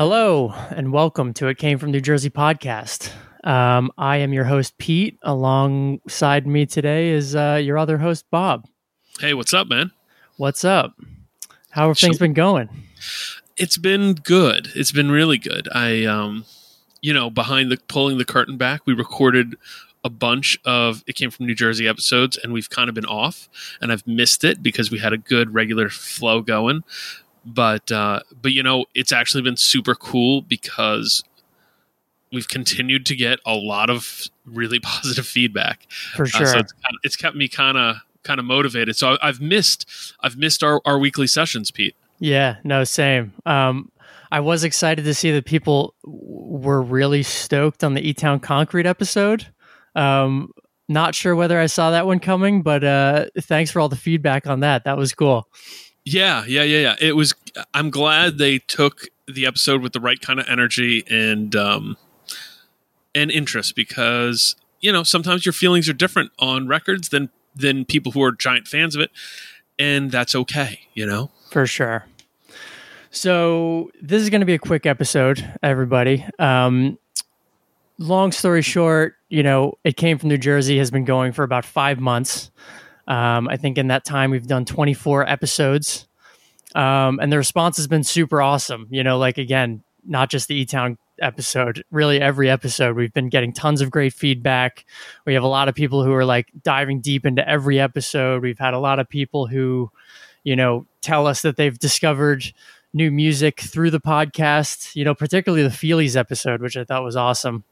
Hello, and welcome to It Came from New Jersey podcast. Um, I am your host, Pete. Alongside me today is uh, your other host, Bob. Hey, what's up, man? What's up? How have things been going? It's been good. It's been really good. I, um, you know, behind the pulling the curtain back, we recorded a bunch of it came from New Jersey episodes, and we've kind of been off, and I've missed it because we had a good regular flow going. But uh, but you know, it's actually been super cool because we've continued to get a lot of really positive feedback. For sure, uh, so it's, it's kept me kind of kind of motivated. So I've missed I've missed our, our weekly sessions, Pete. Yeah, no, same. Um, I was excited to see that people were really stoked on the E Town Concrete episode. Um, not sure whether I saw that one coming, but uh, thanks for all the feedback on that. That was cool. Yeah, yeah, yeah, yeah. It was. I'm glad they took the episode with the right kind of energy and um, and interest because you know sometimes your feelings are different on records than than people who are giant fans of it, and that's okay. You know, for sure. So this is going to be a quick episode, everybody. Um, long story short, you know, it came from New Jersey, has been going for about five months. Um, I think in that time we've done 24 episodes, um, and the response has been super awesome. You know, like again, not just the E Town episode, really every episode we've been getting tons of great feedback. We have a lot of people who are like diving deep into every episode. We've had a lot of people who, you know, tell us that they've discovered new music through the podcast. You know, particularly the Feelies episode, which I thought was awesome.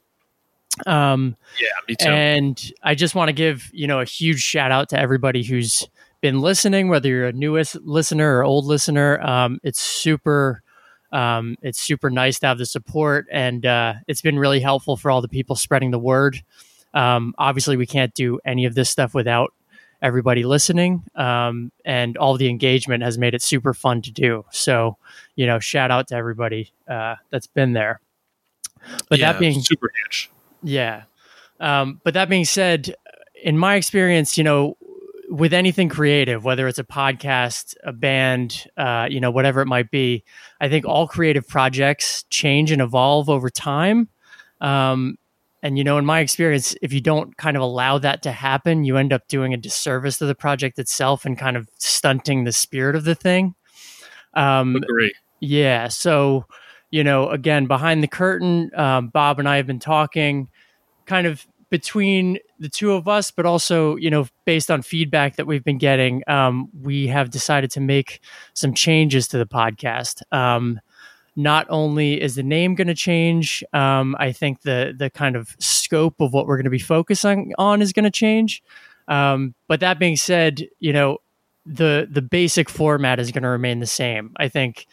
Um, yeah, me too. And I just want to give you know a huge shout out to everybody who's been listening, whether you're a newest listener or old listener. Um, it's super. Um, it's super nice to have the support, and uh, it's been really helpful for all the people spreading the word. Um, obviously, we can't do any of this stuff without everybody listening, um, and all the engagement has made it super fun to do. So, you know, shout out to everybody uh, that's been there. But yeah, that being super huge, yeah. Um, but that being said, in my experience, you know, with anything creative, whether it's a podcast, a band, uh, you know, whatever it might be, I think all creative projects change and evolve over time. Um, and you know, in my experience, if you don't kind of allow that to happen, you end up doing a disservice to the project itself and kind of stunting the spirit of the thing. Um, Agree. Yeah. So, you know, again, behind the curtain, um, Bob and I have been talking kind of between the two of us, but also, you know, based on feedback that we've been getting, um, we have decided to make some changes to the podcast. Um, not only is the name going to change, um, I think the the kind of scope of what we're going to be focusing on is going to change. Um, but that being said, you know, the the basic format is going to remain the same. I think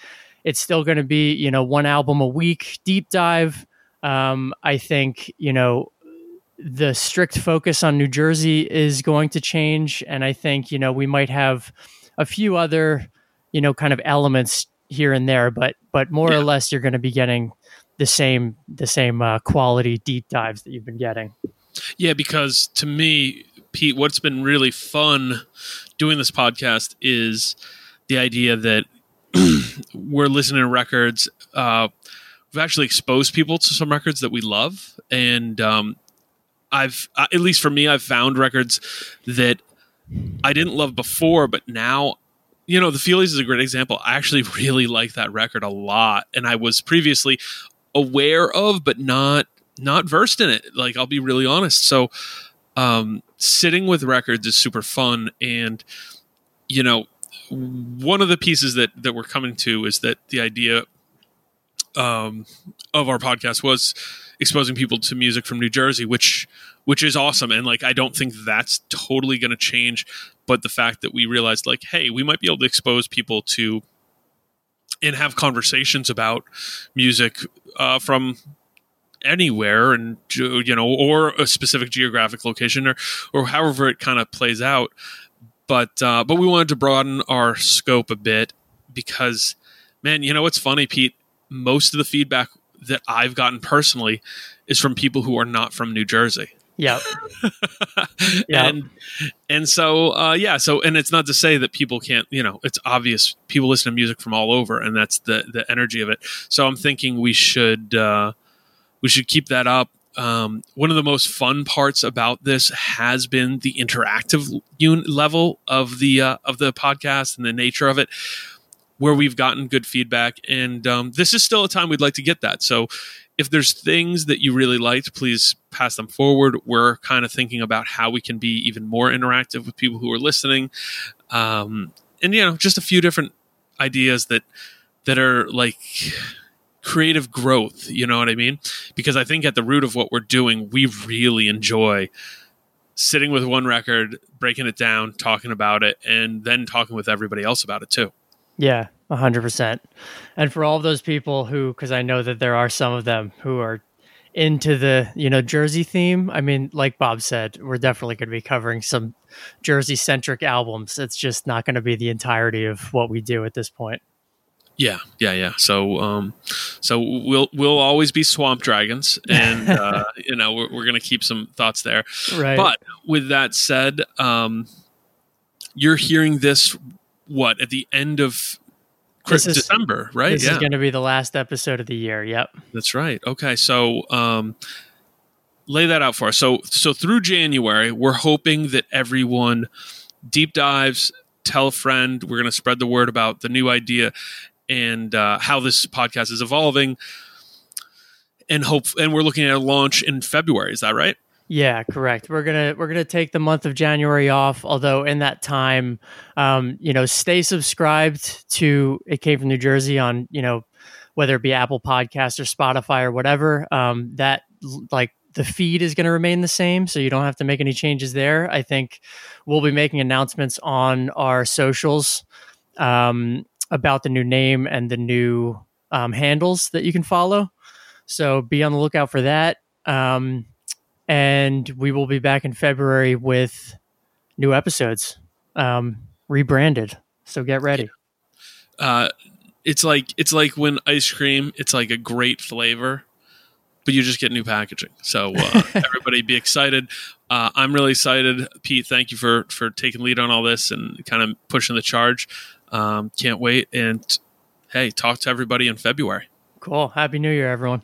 it's still going to be, you know, one album a week, deep dive. Um, I think, you know, the strict focus on New Jersey is going to change. And I think, you know, we might have a few other, you know, kind of elements here and there, but, but more yeah. or less you're going to be getting the same, the same uh, quality deep dives that you've been getting. Yeah. Because to me, Pete, what's been really fun doing this podcast is the idea that we're listening to records. Uh, we've actually exposed people to some records that we love, and um, I've uh, at least for me, I've found records that I didn't love before, but now. You know, the Feelies is a great example. I actually really like that record a lot, and I was previously aware of, but not not versed in it. Like I'll be really honest. So, um, sitting with records is super fun, and you know, one of the pieces that that we're coming to is that the idea um, of our podcast was exposing people to music from New Jersey, which which is awesome, and like I don't think that's totally going to change. But the fact that we realized, like, hey, we might be able to expose people to and have conversations about music uh, from anywhere and you know or a specific geographic location or or however it kind of plays out but uh, but we wanted to broaden our scope a bit because, man, you know what's funny, Pete? Most of the feedback that I've gotten personally is from people who are not from New Jersey. Yep. yep. and and so uh, yeah, so and it's not to say that people can't, you know, it's obvious people listen to music from all over, and that's the the energy of it. So I'm thinking we should uh, we should keep that up. Um, one of the most fun parts about this has been the interactive un- level of the uh, of the podcast and the nature of it where we've gotten good feedback. And um, this is still a time we'd like to get that. So if there's things that you really liked, please pass them forward. We're kind of thinking about how we can be even more interactive with people who are listening. Um, and, you know, just a few different ideas that that are like creative growth you know what i mean because i think at the root of what we're doing we really enjoy sitting with one record breaking it down talking about it and then talking with everybody else about it too yeah, 100%. And for all those people who cuz I know that there are some of them who are into the, you know, Jersey theme, I mean, like Bob said, we're definitely going to be covering some Jersey centric albums. It's just not going to be the entirety of what we do at this point. Yeah, yeah, yeah. So, um, so we'll we'll always be swamp dragons, and uh, you know we're, we're going to keep some thoughts there. Right. But with that said, um, you're hearing this what at the end of this is, December, right? This yeah. is going to be the last episode of the year. Yep. That's right. Okay, so um, lay that out for us. So, so through January, we're hoping that everyone deep dives, tell a friend. We're going to spread the word about the new idea and uh, how this podcast is evolving, and hope. And we're looking at a launch in February. Is that right? Yeah, correct. We're gonna we're gonna take the month of January off. Although in that time, um, you know, stay subscribed to It Came from New Jersey on you know whether it be Apple Podcast or Spotify or whatever. Um, that like the feed is going to remain the same, so you don't have to make any changes there. I think we'll be making announcements on our socials um, about the new name and the new um, handles that you can follow. So be on the lookout for that. Um, and we will be back in February with new episodes, um, rebranded. So get ready. Uh, it's like it's like when ice cream. It's like a great flavor, but you just get new packaging. So uh, everybody, be excited. Uh, I'm really excited, Pete. Thank you for for taking lead on all this and kind of pushing the charge. Um, can't wait. And hey, talk to everybody in February. Cool. Happy New Year, everyone.